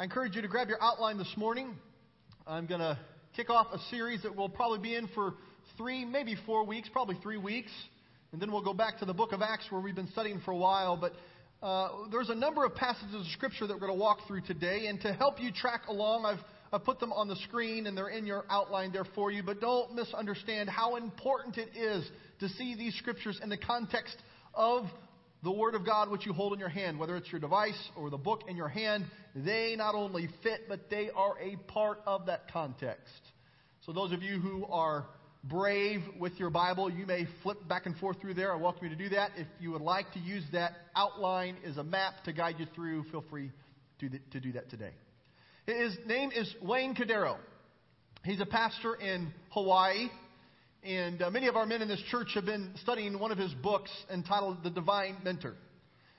I encourage you to grab your outline this morning. I'm going to kick off a series that we'll probably be in for three, maybe four weeks, probably three weeks. And then we'll go back to the book of Acts where we've been studying for a while. But uh, there's a number of passages of Scripture that we're going to walk through today. And to help you track along, I've, I've put them on the screen and they're in your outline there for you. But don't misunderstand how important it is to see these Scriptures in the context of the Word of God which you hold in your hand, whether it's your device or the book in your hand, they not only fit, but they are a part of that context. So, those of you who are brave with your Bible, you may flip back and forth through there. I welcome you to do that. If you would like to use that outline as a map to guide you through, feel free to, to do that today. His name is Wayne Cordeiro. He's a pastor in Hawaii. And uh, many of our men in this church have been studying one of his books entitled The Divine Mentor.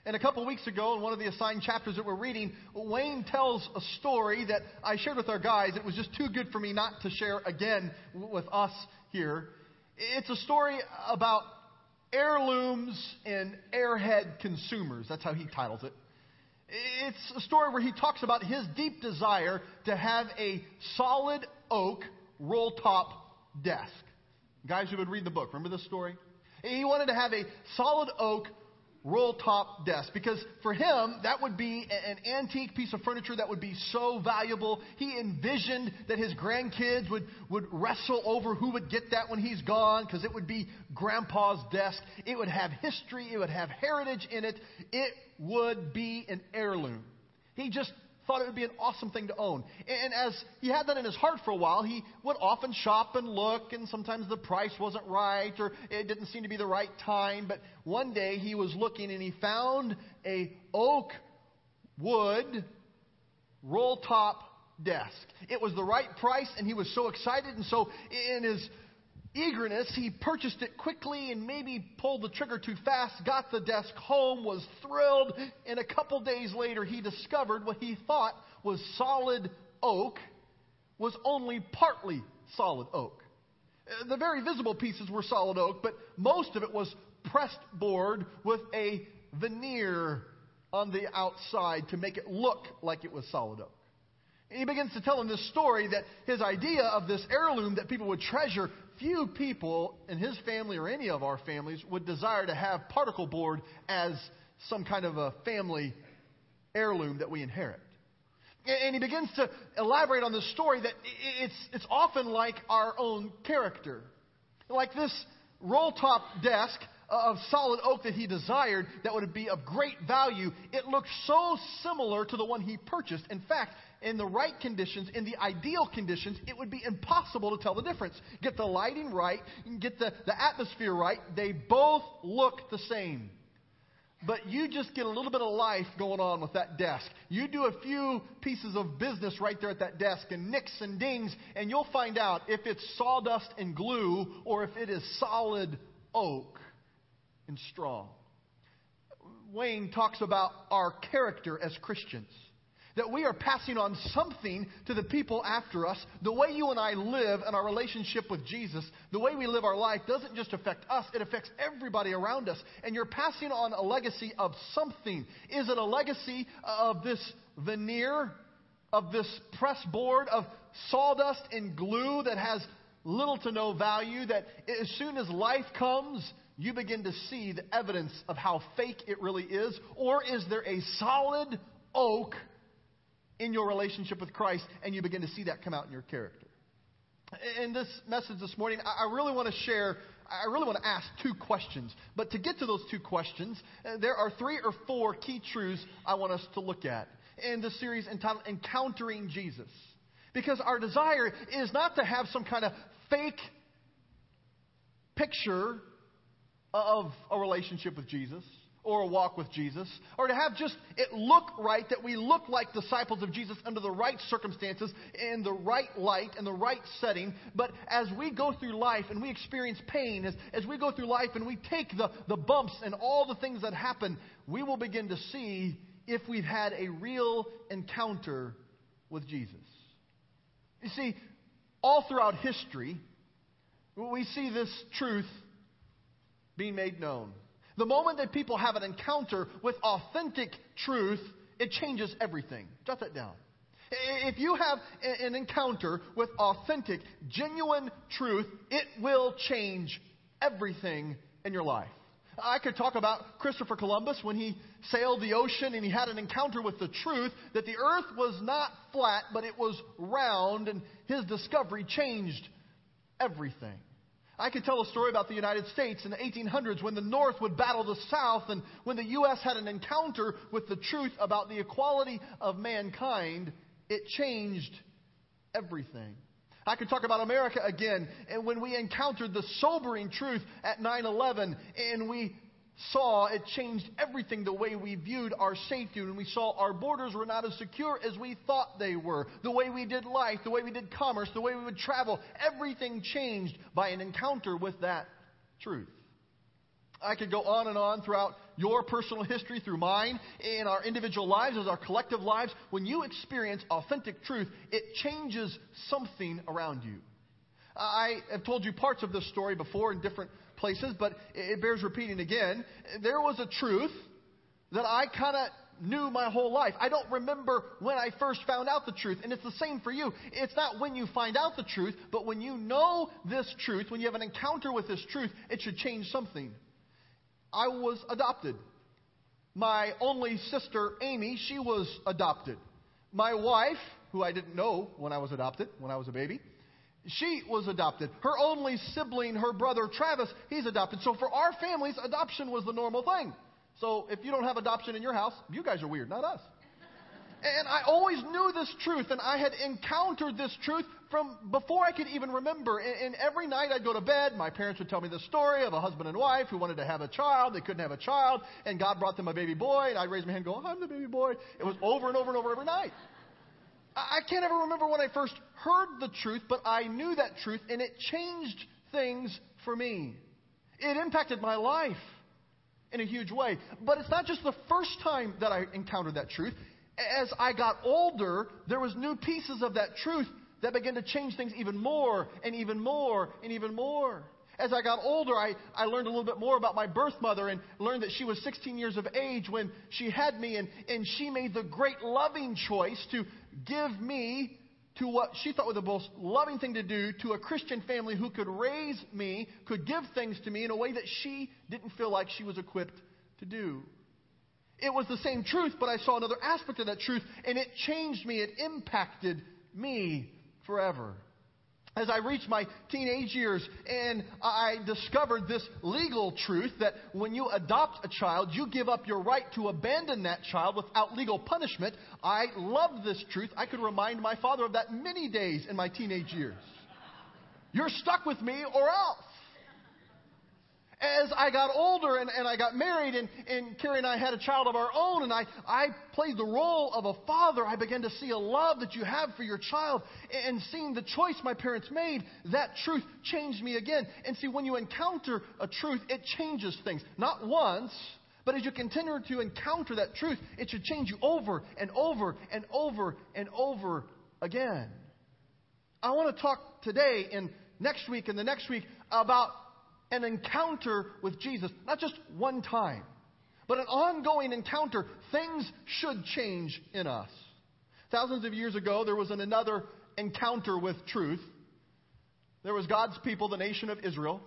And a couple weeks ago, in one of the assigned chapters that we're reading, Wayne tells a story that I shared with our guys. It was just too good for me not to share again with us here. It's a story about heirlooms and airhead consumers. That's how he titles it. It's a story where he talks about his deep desire to have a solid oak roll top desk. Guys who would read the book, remember this story? He wanted to have a solid oak roll top desk. Because for him that would be an antique piece of furniture that would be so valuable. He envisioned that his grandkids would, would wrestle over who would get that when he's gone because it would be grandpa's desk. It would have history. It would have heritage in it. It would be an heirloom. He just thought it would be an awesome thing to own. And as he had that in his heart for a while, he would often shop and look, and sometimes the price wasn't right or it didn't seem to be the right time. But one day he was looking and he found a oak wood roll top desk. It was the right price, and he was so excited. And so, in his eagerness, he purchased it quickly and maybe pulled the trigger too fast, got the desk home, was thrilled, and a couple days later he discovered what he thought was solid oak was only partly solid oak. Uh, the very visible pieces were solid oak, but most of it was pressed board with a veneer on the outside to make it look like it was solid oak. He begins to tell him this story that his idea of this heirloom that people would treasure few people in his family or any of our families would desire to have particle board as some kind of a family heirloom that we inherit. And he begins to elaborate on this story that it's, it's often like our own character. Like this roll top desk of solid oak that he desired that would be of great value, it looked so similar to the one he purchased. In fact, in the right conditions, in the ideal conditions, it would be impossible to tell the difference. Get the lighting right, get the, the atmosphere right, they both look the same. But you just get a little bit of life going on with that desk. You do a few pieces of business right there at that desk and nicks and dings, and you'll find out if it's sawdust and glue or if it is solid oak and strong. Wayne talks about our character as Christians. That we are passing on something to the people after us. The way you and I live and our relationship with Jesus, the way we live our life doesn't just affect us, it affects everybody around us. And you're passing on a legacy of something. Is it a legacy of this veneer, of this press board, of sawdust and glue that has little to no value? That as soon as life comes, you begin to see the evidence of how fake it really is? Or is there a solid oak in your relationship with Christ, and you begin to see that come out in your character. In this message this morning, I really want to share, I really want to ask two questions. But to get to those two questions, uh, there are three or four key truths I want us to look at in this series entitled Encountering Jesus. Because our desire is not to have some kind of fake picture of a relationship with Jesus or a walk with Jesus, or to have just it look right, that we look like disciples of Jesus under the right circumstances, in the right light, in the right setting. But as we go through life and we experience pain, as, as we go through life and we take the, the bumps and all the things that happen, we will begin to see if we've had a real encounter with Jesus. You see, all throughout history, we see this truth being made known. The moment that people have an encounter with authentic truth, it changes everything. Jot that down. If you have an encounter with authentic, genuine truth, it will change everything in your life. I could talk about Christopher Columbus when he sailed the ocean and he had an encounter with the truth that the earth was not flat, but it was round, and his discovery changed everything. I could tell a story about the United States in the 1800s when the North would battle the South and when the U.S. had an encounter with the truth about the equality of mankind, it changed everything. I could talk about America again, and when we encountered the sobering truth at 9 11, and we saw it changed everything the way we viewed our safety, and we saw our borders were not as secure as we thought they were, the way we did life, the way we did commerce, the way we would travel, everything changed by an encounter with that truth. I could go on and on throughout your personal history, through mine, in our individual lives, as our collective lives. When you experience authentic truth, it changes something around you. I have told you parts of this story before in different places, but it bears repeating again. There was a truth that I kind of knew my whole life. I don't remember when I first found out the truth. And it's the same for you. It's not when you find out the truth, but when you know this truth, when you have an encounter with this truth, it should change something. I was adopted. My only sister, Amy, she was adopted. My wife, who I didn't know when I was adopted, when I was a baby, she was adopted. Her only sibling, her brother Travis, he's adopted. So for our families, adoption was the normal thing. So if you don't have adoption in your house, you guys are weird, not us. And I always knew this truth, and I had encountered this truth from before I could even remember. And, every night I'd go to bed, my parents would tell me the story of a husband and wife who wanted to have a child. They couldn't have a child, and God brought them a baby boy, and I'd raise my hand and go, I'm the baby boy. It was over and over and over every night. I can't ever remember when I first heard the truth, but I knew that truth, and it changed things for me. It impacted my life in a huge way. But it's not just the first time that I encountered that truth as I got older, there was new pieces of that truth that began to change things even more and even more and even more. As I got older, I, I learned a little bit more about my birth mother and learned that she was 16 years of age when she had me, and, and she made the great loving choice to give me to what she thought was the most loving thing to do to a Christian family who could raise me, could give things to me in a way that she didn't feel like she was equipped to do. It was the same truth, but I saw another aspect of that truth, and it changed me. It impacted me forever. As I reached my teenage years and I discovered this legal truth that when you adopt a child, you give up your right to abandon that child without legal punishment. I loved this truth. I could remind my father of that many days in my teenage years. You're stuck with me or else as I got older and, and I got married and, and Carrie and I had a child of our own and I, I played the role of a father, I began to see a love that you have for your child and seeing the choice my parents made, that truth changed me again. And see, when you encounter a truth, it changes things. Not once, but as you continue to encounter that truth, it should change you over and over and over and over again. I want to talk today and next week and the next week about an encounter with Jesus, not just one time, but an ongoing encounter, things should change in us. Thousands of years ago, there was an, another encounter with truth. There was God's people, the nation of Israel,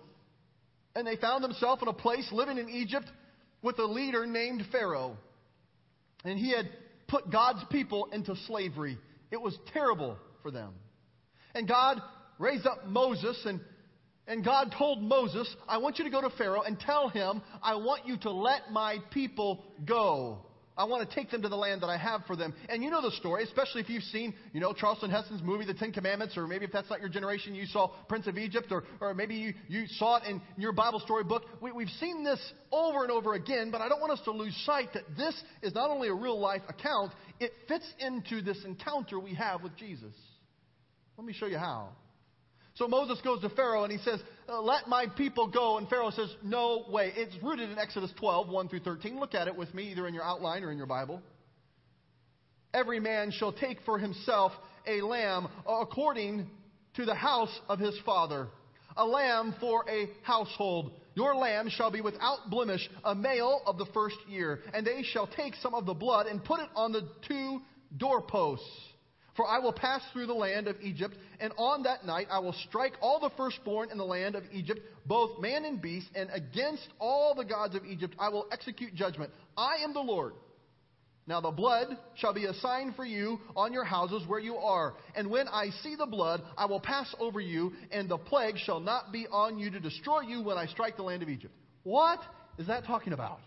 and they found themselves in a place living in Egypt with a leader named Pharaoh. And he had put God's people into slavery. It was terrible for them. And God raised up Moses and and God told Moses, I want you to go to Pharaoh and tell him, I want you to let my people go. I want to take them to the land that I have for them. And you know the story, especially if you've seen, you know, Charlton Heston's movie, The Ten Commandments, or maybe if that's not your generation, you saw Prince of Egypt, or, or maybe you, you saw it in your Bible story book. We, we've seen this over and over again, but I don't want us to lose sight that this is not only a real life account, it fits into this encounter we have with Jesus. Let me show you how. So Moses goes to Pharaoh and he says, uh, Let my people go. And Pharaoh says, No way. It's rooted in Exodus 12, 1 through 13. Look at it with me, either in your outline or in your Bible. Every man shall take for himself a lamb according to the house of his father, a lamb for a household. Your lamb shall be without blemish, a male of the first year. And they shall take some of the blood and put it on the two doorposts For I will pass through the land of Egypt, and on that night I will strike all the firstborn in the land of Egypt, both man and beast, and against all the gods of Egypt I will execute judgment. I am the Lord. Now the blood shall be a sign for you on your houses where you are. And when I see the blood, I will pass over you, and the plague shall not be on you to destroy you when I strike the land of Egypt. What is that talking about?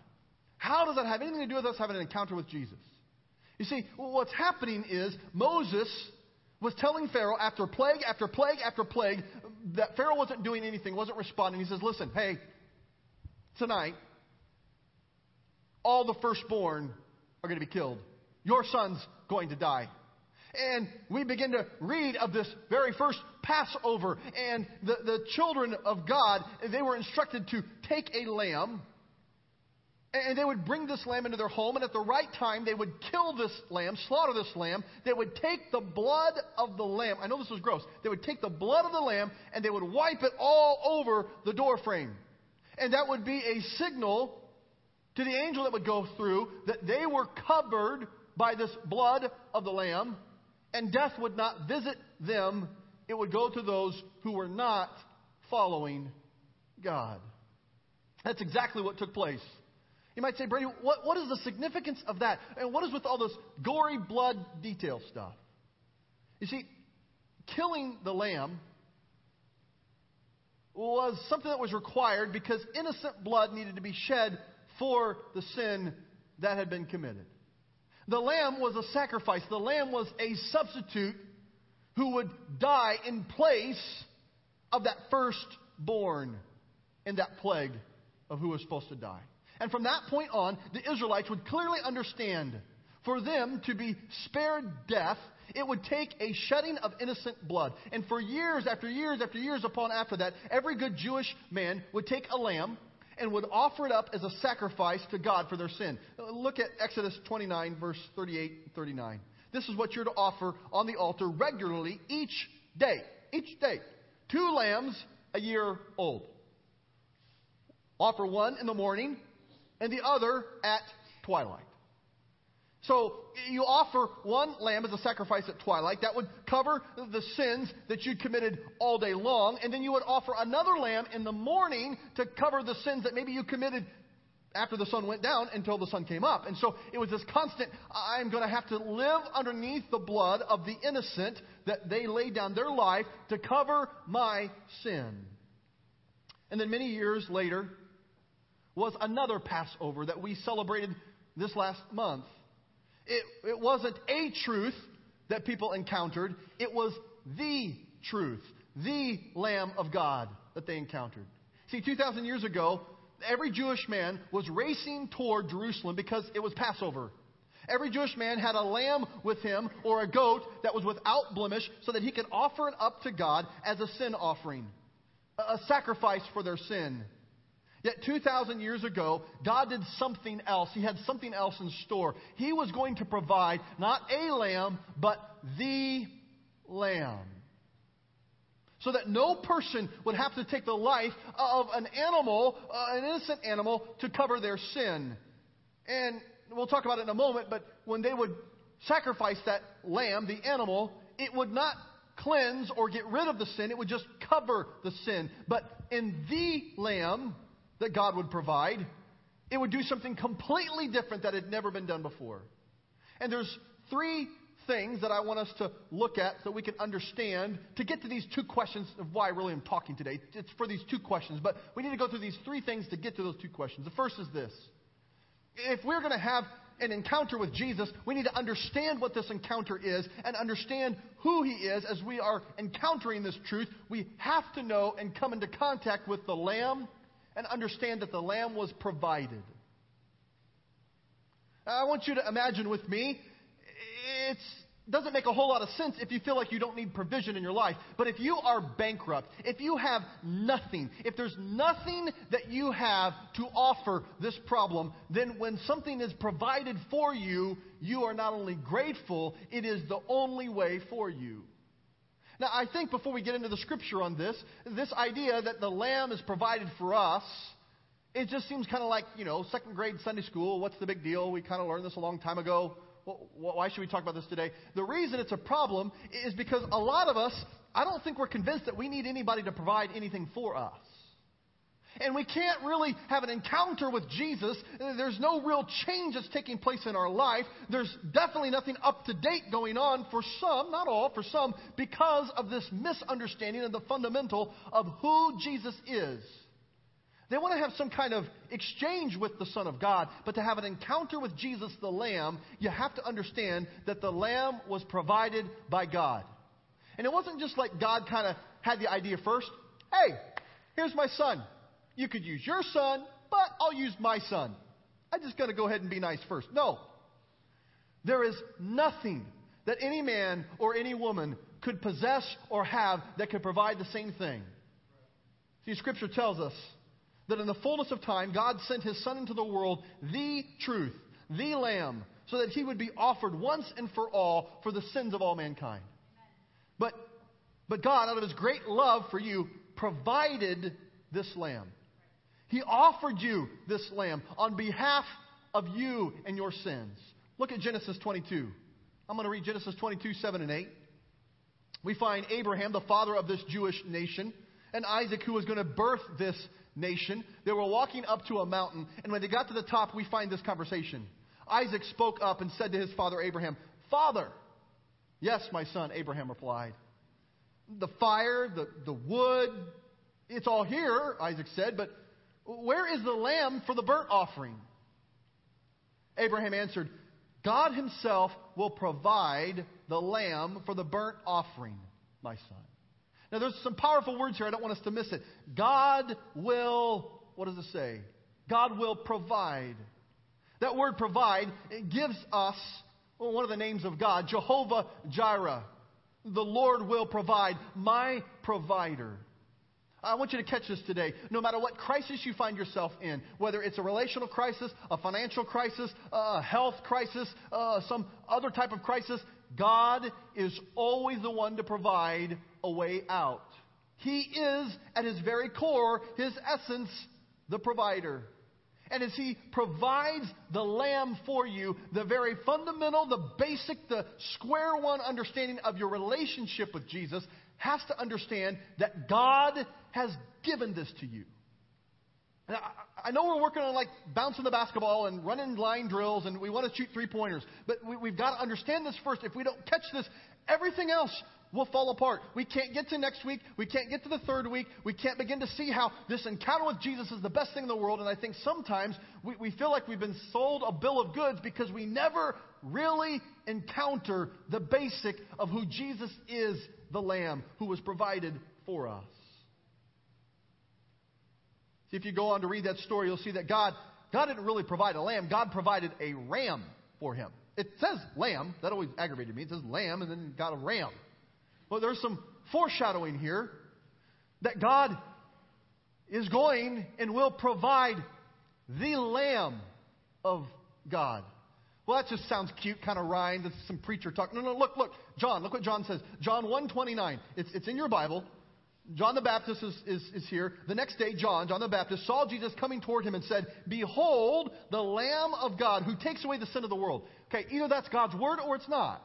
How does that have anything to do with us having an encounter with Jesus? You see, what's happening is Moses was telling Pharaoh after plague after plague after plague that Pharaoh wasn't doing anything, wasn't responding. He says, Listen, hey, tonight, all the firstborn are going to be killed. Your son's going to die. And we begin to read of this very first Passover. And the, the children of God, they were instructed to take a lamb and they would bring this lamb into their home, and at the right time, they would kill this lamb, slaughter this lamb. They would take the blood of the lamb. I know this was gross. They would take the blood of the lamb and they would wipe it all over the doorframe. And that would be a signal to the angel that would go through that they were covered by this blood of the lamb, and death would not visit them. It would go to those who were not following God. That's exactly what took place. You might say, Brady, what, what is the significance of that? And what is with all this gory blood detail stuff? You see, killing the lamb was something that was required because innocent blood needed to be shed for the sin that had been committed. The lamb was a sacrifice, the lamb was a substitute who would die in place of that firstborn in that plague of who was supposed to die. And from that point on, the Israelites would clearly understand for them to be spared death, it would take a shedding of innocent blood. And for years after years after years upon after that, every good Jewish man would take a lamb and would offer it up as a sacrifice to God for their sin. Look at Exodus 29, verse 38 and 39. This is what you're to offer on the altar regularly each day. Each day. Two lambs a year old. Offer one in the morning and the other at twilight. So you offer one lamb as a sacrifice at twilight. That would cover the sins that you'd committed all day long. And then you would offer another lamb in the morning to cover the sins that maybe you committed after the sun went down until the sun came up. And so it was this constant, I'm going to have to live underneath the blood of the innocent that they laid down their life to cover my sin. And then many years later, was another Passover that we celebrated this last month. It, it wasn't a truth that people encountered, it was the truth, the Lamb of God that they encountered. See, 2,000 years ago, every Jewish man was racing toward Jerusalem because it was Passover. Every Jewish man had a lamb with him or a goat that was without blemish so that he could offer it up to God as a sin offering, a sacrifice for their sin. Yet 2,000 years ago, God did something else. He had something else in store. He was going to provide not a lamb, but the lamb. So that no person would have to take the life of an animal, uh, an innocent animal, to cover their sin. And we'll talk about it in a moment, but when they would sacrifice that lamb, the animal, it would not cleanse or get rid of the sin, it would just cover the sin. But in the lamb, that God would provide, it would do something completely different that had never been done before. And there's three things that I want us to look at so we can understand to get to these two questions of why I really am talking today. It's for these two questions, but we need to go through these three things to get to those two questions. The first is this. If we're going to have an encounter with Jesus, we need to understand what this encounter is and understand who he is as we are encountering this truth. We have to know and come into contact with the Lamb and understand that the lamb was provided. I want you to imagine with me, it doesn't make a whole lot of sense if you feel like you don't need provision in your life. But if you are bankrupt, if you have nothing, if there's nothing that you have to offer this problem, then when something is provided for you, you are not only grateful, it is the only way for you. Now, I think before we get into the scripture on this, this idea that the lamb is provided for us, it just seems kind of like, you know, second grade Sunday school. What's the big deal? We kind of learned this a long time ago. why should we talk about this today? The reason it's a problem is because a lot of us, I don't think we're convinced that we need anybody to provide anything for us. And we can't really have an encounter with Jesus. There's no real change that's taking place in our life. There's definitely nothing up to date going on for some, not all, for some, because of this misunderstanding of the fundamental of who Jesus is. They want to have some kind of exchange with the Son of God, but to have an encounter with Jesus the Lamb, you have to understand that the Lamb was provided by God. And it wasn't just like God kind of had the idea first. Hey, here's my son. You could use your son, but I'll use my son. I'm just going to go ahead and be nice first. No. There is nothing that any man or any woman could possess or have that could provide the same thing. See, Scripture tells us that in the fullness of time, God sent his Son into the world, the truth, the Lamb, so that he would be offered once and for all for the sins of all mankind. But, but God, out of his great love for you, provided this Lamb. He offered you this Lamb on behalf of you and your sins. Look at Genesis 22. I'm going to read Genesis 22, 7 and 8. We find Abraham, the father of this Jewish nation, and Isaac, who was going to birth this nation. They were walking up to a mountain, and when they got to the top, we find this conversation. Isaac spoke up and said to his father Abraham, Father! Yes, my son, Abraham replied. The fire, the, the wood, it's all here, Isaac said, but where is the lamb for the burnt offering? Abraham answered, God himself will provide the lamb for the burnt offering, my son. Now, there's some powerful words here. I don't want us to miss it. God will, what does it say? God will provide. That word provide, gives us well, one of the names of God, Jehovah Jireh. The Lord will provide, my provider. I want you to catch this today. No matter what crisis you find yourself in, whether it's a relational crisis, a financial crisis, a health crisis, uh, some other type of crisis, God is always the one to provide a way out. He is, at his very core, his essence, the provider. And as he provides the lamb for you, the very fundamental, the basic, the square one understanding of your relationship with Jesus has to understand that God has given this to you. And I, I know we're working on like bouncing the basketball and running line drills and we want to shoot three pointers, but we, we've got to understand this first. If we don't catch this, everything else will fall apart. We can't get to next week. We can't get to the third week. We can't begin to see how this encounter with Jesus is the best thing in the world. And I think sometimes we, we feel like we've been sold a bill of goods because we never really encounter the basic of who Jesus is, the Lamb who was provided for us. See, if you go on to read that story, you'll see that God, God didn't really provide a lamb. God provided a ram for him. It says lamb. That always aggravated me. It says lamb and then got a ram. Well, there's some foreshadowing here that God is going and will provide the lamb of God. Well, that just sounds cute, kind of rhymed. It's some preacher talk. No, no, look, look. John, look what John says. John 129. It's, it's in your Bible. John the Baptist is, is, is here. The next day, John, John the Baptist, saw Jesus coming toward him and said, Behold, the Lamb of God who takes away the sin of the world. Okay, either that's God's word or it's not.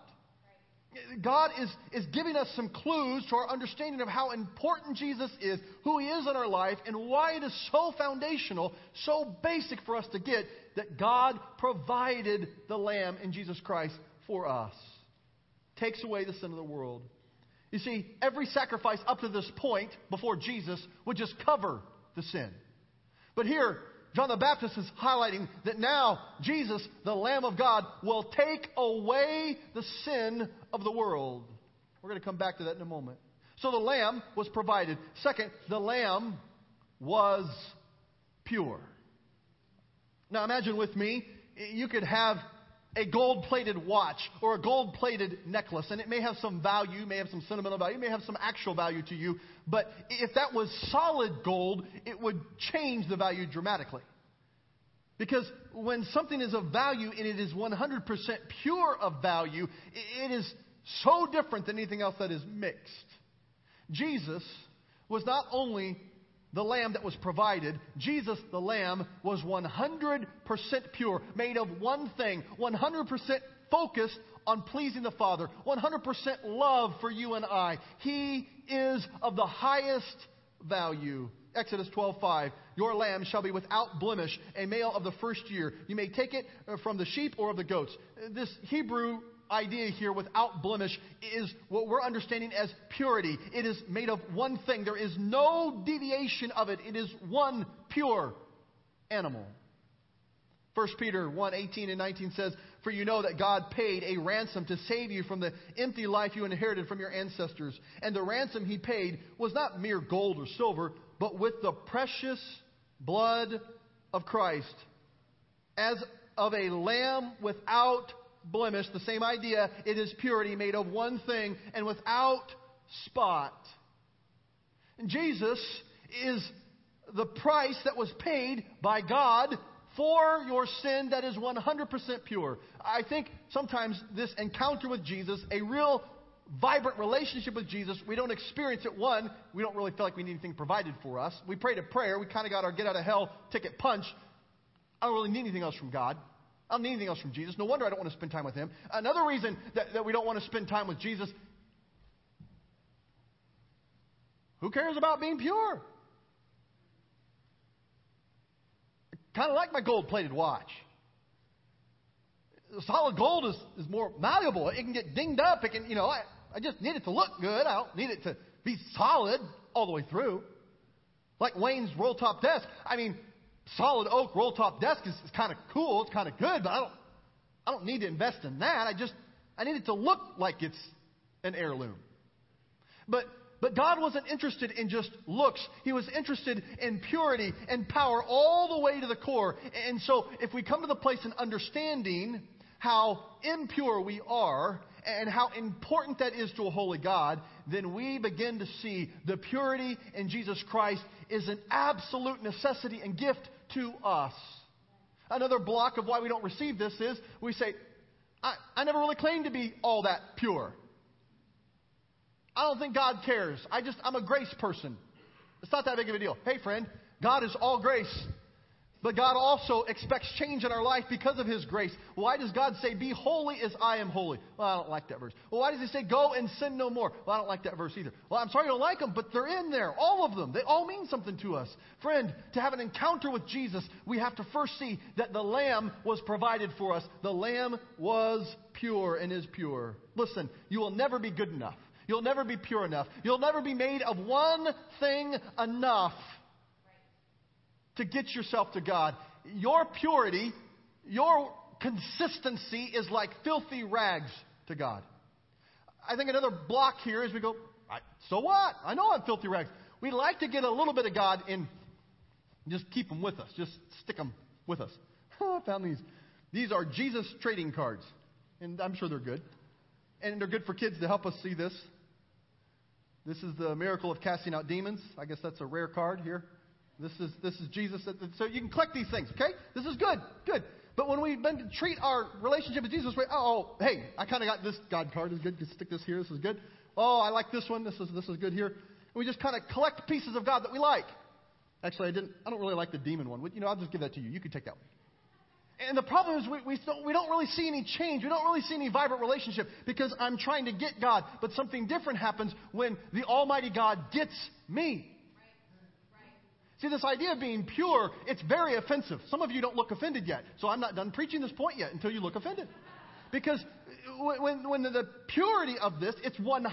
God is, is giving us some clues to our understanding of how important Jesus is, who He is in our life, and why it is so foundational, so basic for us to get that God provided the Lamb in Jesus Christ for us. Takes away the sin of the world. You see, every sacrifice up to this point before Jesus would just cover the sin. But here, John the Baptist is highlighting that now Jesus, the Lamb of God, will take away the sin of the world. We're going to come back to that in a moment. So the Lamb was provided. Second, the Lamb was pure. Now imagine with me, you could have a gold plated watch or a gold plated necklace, and it may have some value, may have some sentimental value, may have some actual value to you, but if that was solid gold, it would change the value dramatically. Because when something is of value and it is 100% pure of value, it is so different than anything else that is mixed. Jesus was not only the lamb that was provided, Jesus, the lamb, was 100% pure, made of one thing, 100% focused on pleasing the Father, 100% love for you and I. He is of the highest value. Exodus 12:5 Your lamb shall be without blemish, a male of the first year. You may take it uh, from the sheep or of the goats. This Hebrew idea here without blemish is what we're understanding as purity. It is made of one thing. There is no deviation of it. It is one pure animal. 1 Peter 1 18 and 19 says, For you know that God paid a ransom to save you from the empty life you inherited from your ancestors. And the ransom he paid was not mere gold or silver, but with the precious blood of Christ, as of a lamb without blemish. The same idea. It is purity made of one thing and without spot. And Jesus is the price that was paid by God for your sin that is 100% pure. I think sometimes this encounter with Jesus, a real vibrant relationship with Jesus, we don't experience it. One, we don't really feel like we need anything provided for us. We prayed a prayer, we kind of got our get out of hell ticket punch. I don't really need anything else from God. I don't need anything else from Jesus. No wonder I don't want to spend time with Him. Another reason that, that we don't want to spend time with Jesus who cares about being pure? Kind of like my gold plated watch. Solid gold is, is more malleable. It can get dinged up. It can, you know, I, I just need it to look good. I don't need it to be solid all the way through. Like Wayne's roll top desk. I mean, solid oak roll top desk is, is kind of cool. It's kind of good, but I don't, I don't need to invest in that. I just, I need it to look like it's an heirloom. But but God wasn't interested in just looks. He was interested in purity and power all the way to the core. And so if we come to the place in understanding how impure we are and how important that is to a holy God, then we begin to see the purity in Jesus Christ is an absolute necessity and gift to us. Another block of why we don't receive this is we say, I, I never really claimed to be all that pure. I don't think God cares. I just, I'm a grace person. It's not that big of a deal. Hey, friend, God is all grace. But God also expects change in our life because of His grace. Why does God say, Be holy as I am holy? Well, I don't like that verse. Well, why does He say, Go and sin no more? Well, I don't like that verse either. Well, I'm sorry you don't like them, but they're in there. All of them. They all mean something to us. Friend, to have an encounter with Jesus, we have to first see that the Lamb was provided for us. The Lamb was pure and is pure. Listen, you will never be good enough. You'll never be pure enough. You'll never be made of one thing enough to get yourself to God. Your purity, your consistency is like filthy rags to God. I think another block here is we go, so what? I know I'm filthy rags. We like to get a little bit of God in, just keep them with us, just stick them with us. I found these. These are Jesus trading cards, and I'm sure they're good. And they're good for kids to help us see this. This is the miracle of casting out demons. I guess that's a rare card here. This is, this is Jesus. So you can collect these things, okay? This is good, good. But when we begin to treat our relationship with Jesus, we, oh, hey, I kind of got this God card is good. You stick this here. This is good. Oh, I like this one. This is this is good here. And we just kind of collect pieces of God that we like. Actually, I didn't. I don't really like the demon one. You know, I'll just give that to you. You can take that one. And the problem is we, we, don't, we don't really see any change. We don't really see any vibrant relationship because I'm trying to get God. But something different happens when the Almighty God gets me. See, this idea of being pure, it's very offensive. Some of you don't look offended yet. So I'm not done preaching this point yet until you look offended. Because when, when the purity of this, it's 100%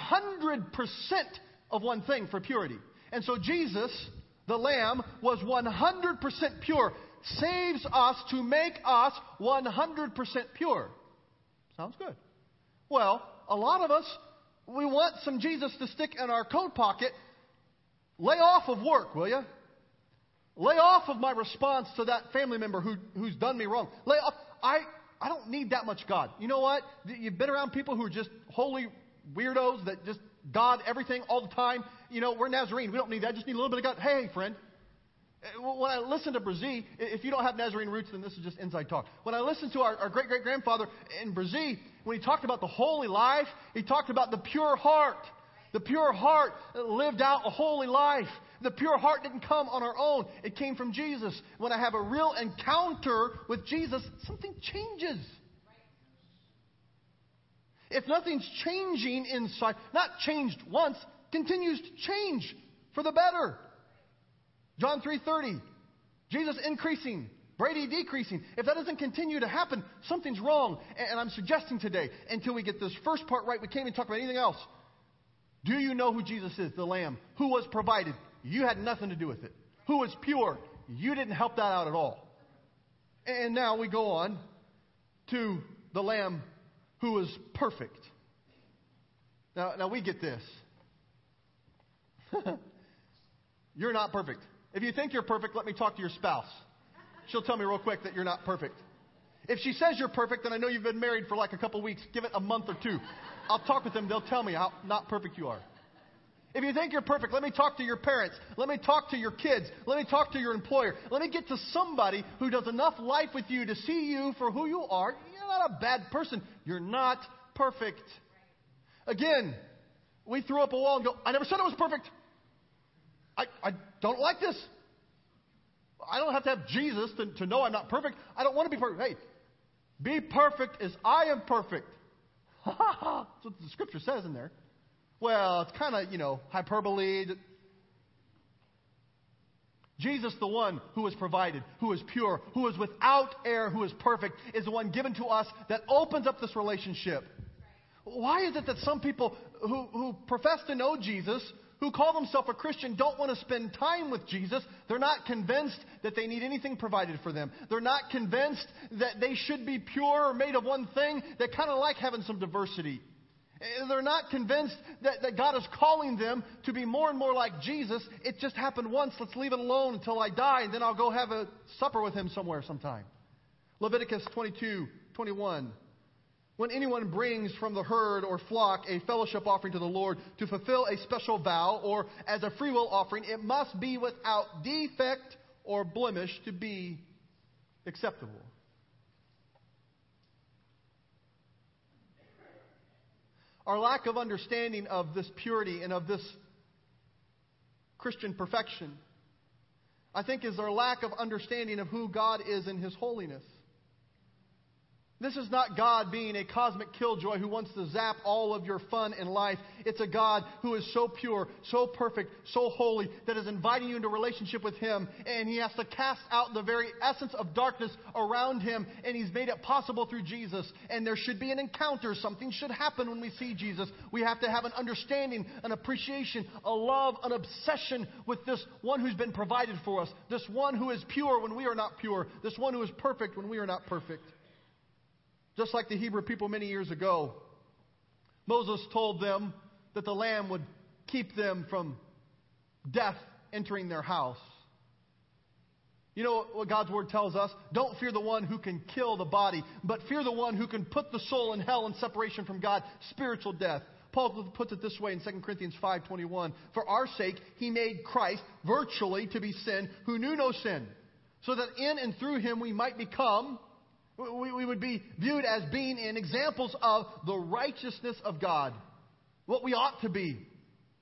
of one thing for purity. And so Jesus, the Lamb, was 100% pure saves us to make us 100% pure. Sounds good. Well, a lot of us, we want some Jesus to stick in our coat pocket. Lay off of work, will you? Lay off of my response to that family member who, who's done me wrong. Lay off. I, I don't need that much God. You know what? You've been around people who are just holy weirdos that just God everything all the time. You know, we're Nazarene. We don't need that. I Just need a little bit of God. Hey, friend, eh, when I listen to Bresee, if you don't have Nazarene roots, then this is just inside talk. When I listened to our, our great great grandfather in Bresee, when he talked about the holy life, he talked about the pure heart. The pure heart lived out a holy life. The pure heart didn't come on our own, it came from Jesus. When I have a real encounter with Jesus, something changes. If nothing's changing inside, not changed once, continues to change for the better. John 3:30. Jesus increasing, Brady decreasing. If that doesn't continue to happen, something's wrong. And I'm suggesting today, until we get this first part right, we can't even talk about anything else. Do you know who Jesus is, the Lamb? Who was provided? You had nothing to do with it. Who was pure? You didn't help that out at all. And now we go on to the Lamb who is perfect. Now, now we get this. you're not perfect. If you think you're perfect, let me talk to your spouse. She'll tell me real quick that you're not perfect. If she says you're perfect, then I know you've been married for like a couple weeks. Give it a month or two. I'll talk with them. They'll tell me how not perfect you are. If you think you're perfect, let me talk to your parents. Let me talk to your kids. Let me talk to your employer. Let me get to somebody who does enough life with you to see you for who you are. You're not a bad person. You're not perfect. Again, we threw up a wall and go, I never said it was perfect. I, I don't like this. I don't have to have Jesus to, to know I'm not perfect. I don't want to be perfect. Hey, be perfect as I am perfect. That's what the scripture says in there. Well, it's kind of, you know, hyperbole. Jesus, the one who is provided, who is pure, who is without error, who is perfect, is the one given to us that opens up this relationship. Why is it that some people who, who profess to know Jesus, who call themselves a Christian, don't want to spend time with Jesus? They're not convinced that they need anything provided for them. They're not convinced that they should be pure or made of one thing. They kind of like having some diversity. They're not convinced that, that God is calling them to be more and more like Jesus. It just happened once. Let's leave it alone until I die, and then I'll go have a supper with him somewhere sometime. Leviticus 22, 21. When anyone brings from the herd or flock a fellowship offering to the Lord to fulfill a special vow or as a freewill offering, it must be without defect or blemish to be acceptable. Our lack of understanding of this purity and of this Christian perfection, I think, is our lack of understanding of who God is in His holiness. This is not God being a cosmic killjoy who wants to zap all of your fun in life. It's a God who is so pure, so perfect, so holy that is inviting you into relationship with Him. And He has to cast out the very essence of darkness around Him. And He's made it possible through Jesus. And there should be an encounter. Something should happen when we see Jesus. We have to have an understanding, an appreciation, a love, an obsession with this one who's been provided for us. This one who is pure when we are not pure. This one who is perfect when we are not perfect. Just like the Hebrew people many years ago, Moses told them that the Lamb would keep them from death entering their house. You know what God's Word tells us? Don't fear the one who can kill the body, but fear the one who can put the soul in hell and separation from God, spiritual death. Paul puts it this way in 2 Corinthians 5:21, "For our sake he made Christ virtually to be sin who knew no sin, so that in and through him we might become we, we would be viewed as being in examples of the righteousness of God, what we ought to be,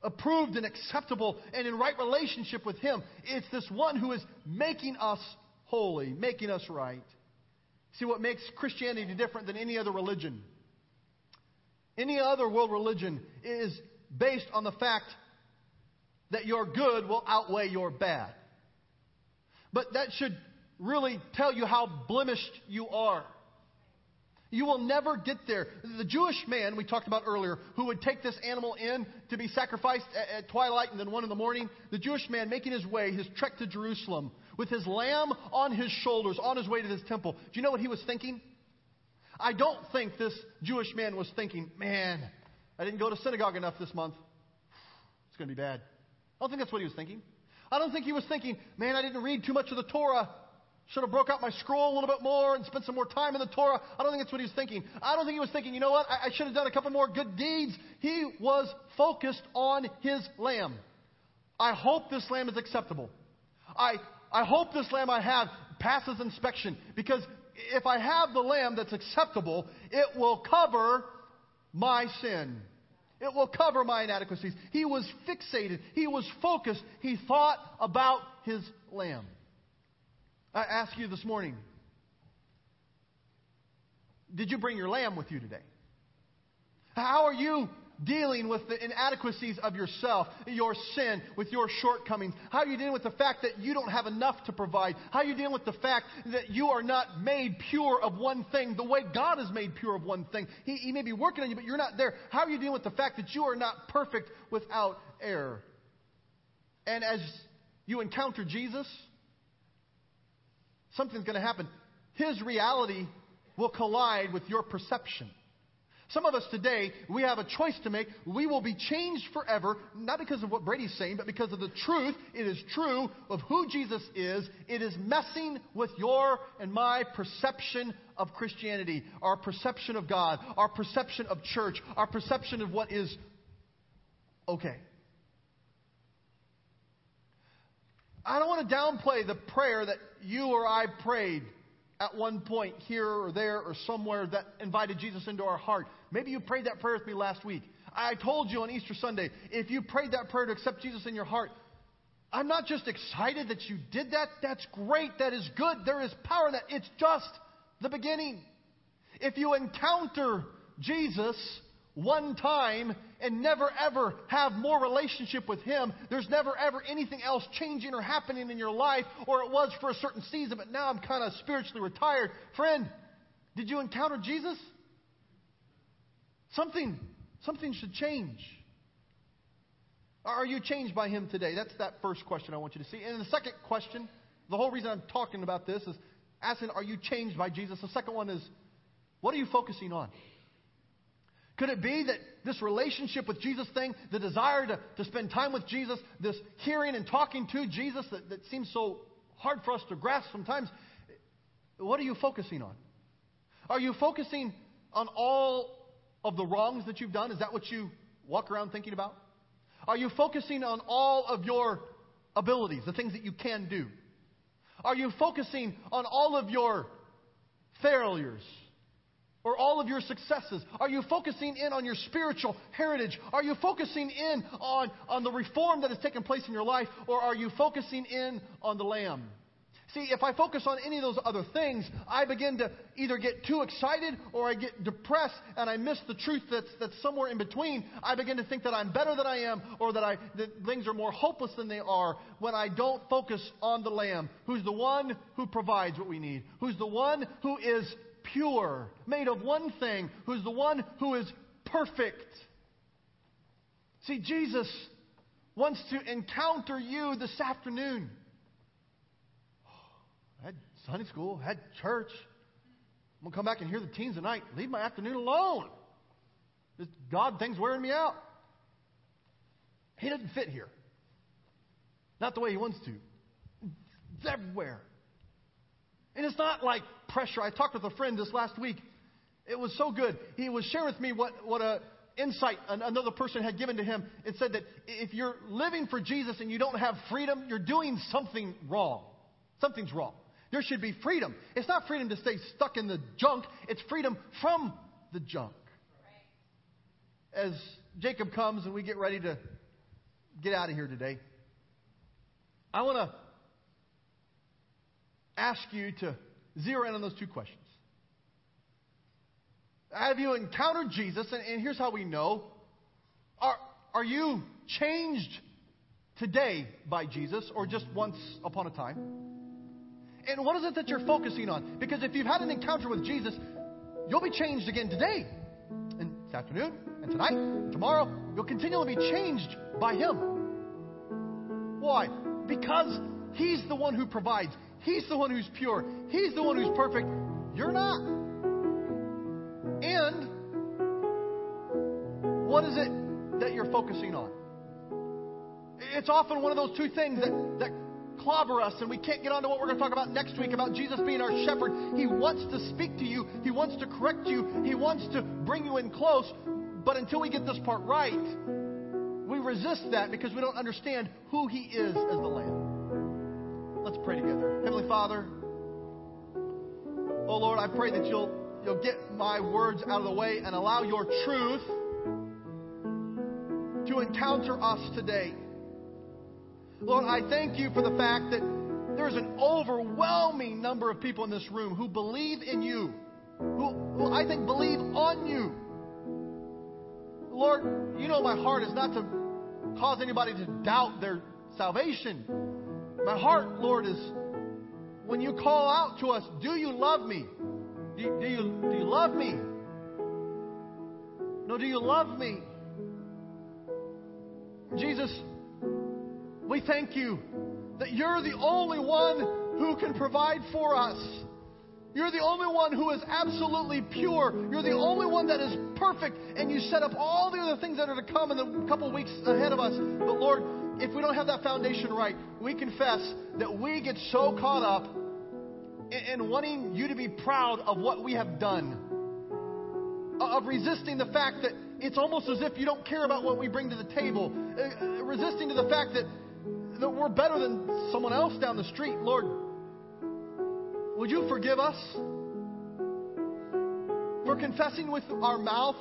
approved and acceptable and in right relationship with Him. It's this one who is making us holy, making us right. See what makes Christianity different than any other religion? Any other world religion is based on the fact that your good will outweigh your bad. But that should really tell you how blemished you are. You will never get there. The Jewish man we talked about earlier, who would take this animal in to be sacrificed at, at, twilight and then one in the morning, the Jewish man making his way, his trek to Jerusalem, with his lamb on his shoulders, on his way to his temple. Do you know what he was thinking? I don't think this Jewish man was thinking, man, I didn't go to synagogue enough this month. It's going to be bad. I don't think that's what he was thinking. I don't think he was thinking, man, I didn't read too much of the Torah. Should have broke out my scroll a little bit more and spent some more time in the Torah. I don't think that's what he was thinking. I don't think he was thinking, you know what, I, I should have done a couple more good deeds. He was focused on his lamb. I hope this lamb is acceptable. I, I hope this lamb I have passes inspection because if I have the lamb that's acceptable, it will cover my sin. It will cover my inadequacies. He was fixated. He was focused. He thought about his lamb. I ask you this morning did you bring your lamb with you today? How are you dealing with the inadequacies of yourself, your sin, with your shortcomings? How are you dealing with the fact that you don't have enough to provide? How are you dealing with the fact that you are not made pure of one thing the way God is made pure of one thing? He, he may be working on you, but you're not there. How are you dealing with the fact that you are not perfect without error? And as you encounter Jesus, something's going to happen. His reality will collide with your perception. Some of us today, we have a choice to make. We will be changed forever, not because of what Brady's saying, but because of the truth. It is true of who Jesus is. It is messing with your and my perception of Christianity, our perception of God, our perception of church, our perception of what is okay. I don't want to downplay the prayer that you or I prayed at one point here or there or somewhere that invited Jesus into our heart. Maybe you prayed that prayer with me last week. I told you on Easter Sunday, if you prayed that prayer to accept Jesus in your heart, I'm not just excited that you did that. That's great. That is good. There is power in that. It's just the beginning. If you encounter Jesus one time and never ever have more relationship with Him, there's never ever anything else changing or happening in your life, or it was for a certain season, but now I'm kind of spiritually retired. Friend, did you encounter Jesus? Something, something should change. Are you changed by Him today? That's that first question I want you to see. And the second question, the whole reason I'm talking about this is asking, Are you changed by Jesus? The second one is, What are you focusing on? Could it be that this relationship with Jesus thing, the desire to, to spend time with Jesus, this hearing and talking to Jesus that, that seems so hard for us to grasp sometimes, what are you focusing on? Are you focusing on all of the wrongs that you've done? Is that what you walk around thinking about? Are you focusing on all of your abilities, the things that you can do? Are you focusing on all of your failures? Or all of your successes? Are you focusing in on your spiritual heritage? Are you focusing in on, on the reform that has taken place in your life? Or are you focusing in on the Lamb? See, if I focus on any of those other things, I begin to either get too excited or I get depressed and I miss the truth that's, that's somewhere in between. I begin to think that I'm better than I am or that, I, that things are more hopeless than they are when I don't focus on the Lamb, who's the one who provides what we need, who's the one who is pure, made of one thing, who's the one who is perfect. See, Jesus wants to encounter you this afternoon. Oh, I had Sunday school, had church. I'm going to come back and hear the teens tonight. Leave my afternoon alone. This God thing's wearing me out. He doesn't fit here. Not the way he wants to. It's everywhere. And it's not like pressure. I talked with a friend this last week. It was so good. He was sharing with me what, what a insight another person had given to him. It said that if you're living for Jesus and you don't have freedom, you're doing something wrong. Something's wrong. There should be freedom. It's not freedom to stay stuck in the junk, it's freedom from the junk. As Jacob comes and we get ready to get out of here today, I want to ask you to zero in on those two questions. Have you encountered Jesus? And, and here's how we know. Are, are you changed today by Jesus or just once upon a time? And what is it that you're focusing on? Because if you've had an encounter with Jesus, you'll be changed again today, and this afternoon, and tonight, and tomorrow. You'll continually be changed by Him. Why? Because He's the one who provides. He's the one who's pure. He's the one who's perfect. You're not. And what is it that you're focusing on? It's often one of those two things that, that clobber us, and we can't get on to what we're going to talk about next week about Jesus being our shepherd. He wants to speak to you, He wants to correct you, He wants to bring you in close. But until we get this part right, we resist that because we don't understand who He is as the Lamb. Let's pray together. Heavenly Father, oh Lord, I pray that you'll, you'll get my words out of the way and allow your truth to encounter us today. Lord, I thank you for the fact that there's an overwhelming number of people in this room who believe in you, who, who I think believe on you. Lord, you know my heart is not to cause anybody to doubt their salvation. My heart, Lord, is when you call out to us, do you love me? Do you, do you, do you love me? No, do you love me? Jesus, we thank you that you're the only one who can provide for us. You're the only one who is absolutely pure. You're the only one that is perfect. And you set up all the other things that are to come in the couple weeks ahead of us. But Lord, if we don't have that foundation right, we confess that we get so caught up in, in wanting you to be proud of what we have done, of resisting the fact that it's almost as if you don't care about what we bring to the table, uh, resisting to the fact that, that we're better than someone else down the street. Lord, would you forgive us for confessing with our mouth,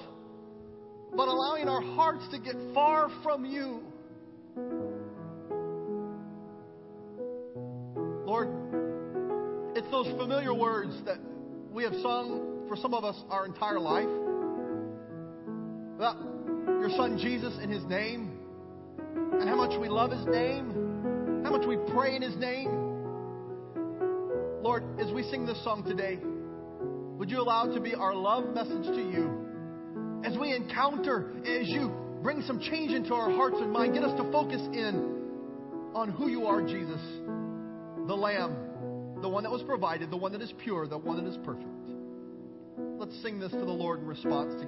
but allowing our hearts to get far from you? It's those familiar words that we have sung for some of us our entire life. About your son Jesus and his name, and how much we love his name, how much we pray in his name. Lord, as we sing this song today, would you allow it to be our love message to you? As we encounter, as you bring some change into our hearts and mind, get us to focus in on who you are, Jesus, the Lamb, the one that was provided, the one that is pure, the one that is perfect. Let's sing this to the Lord in response to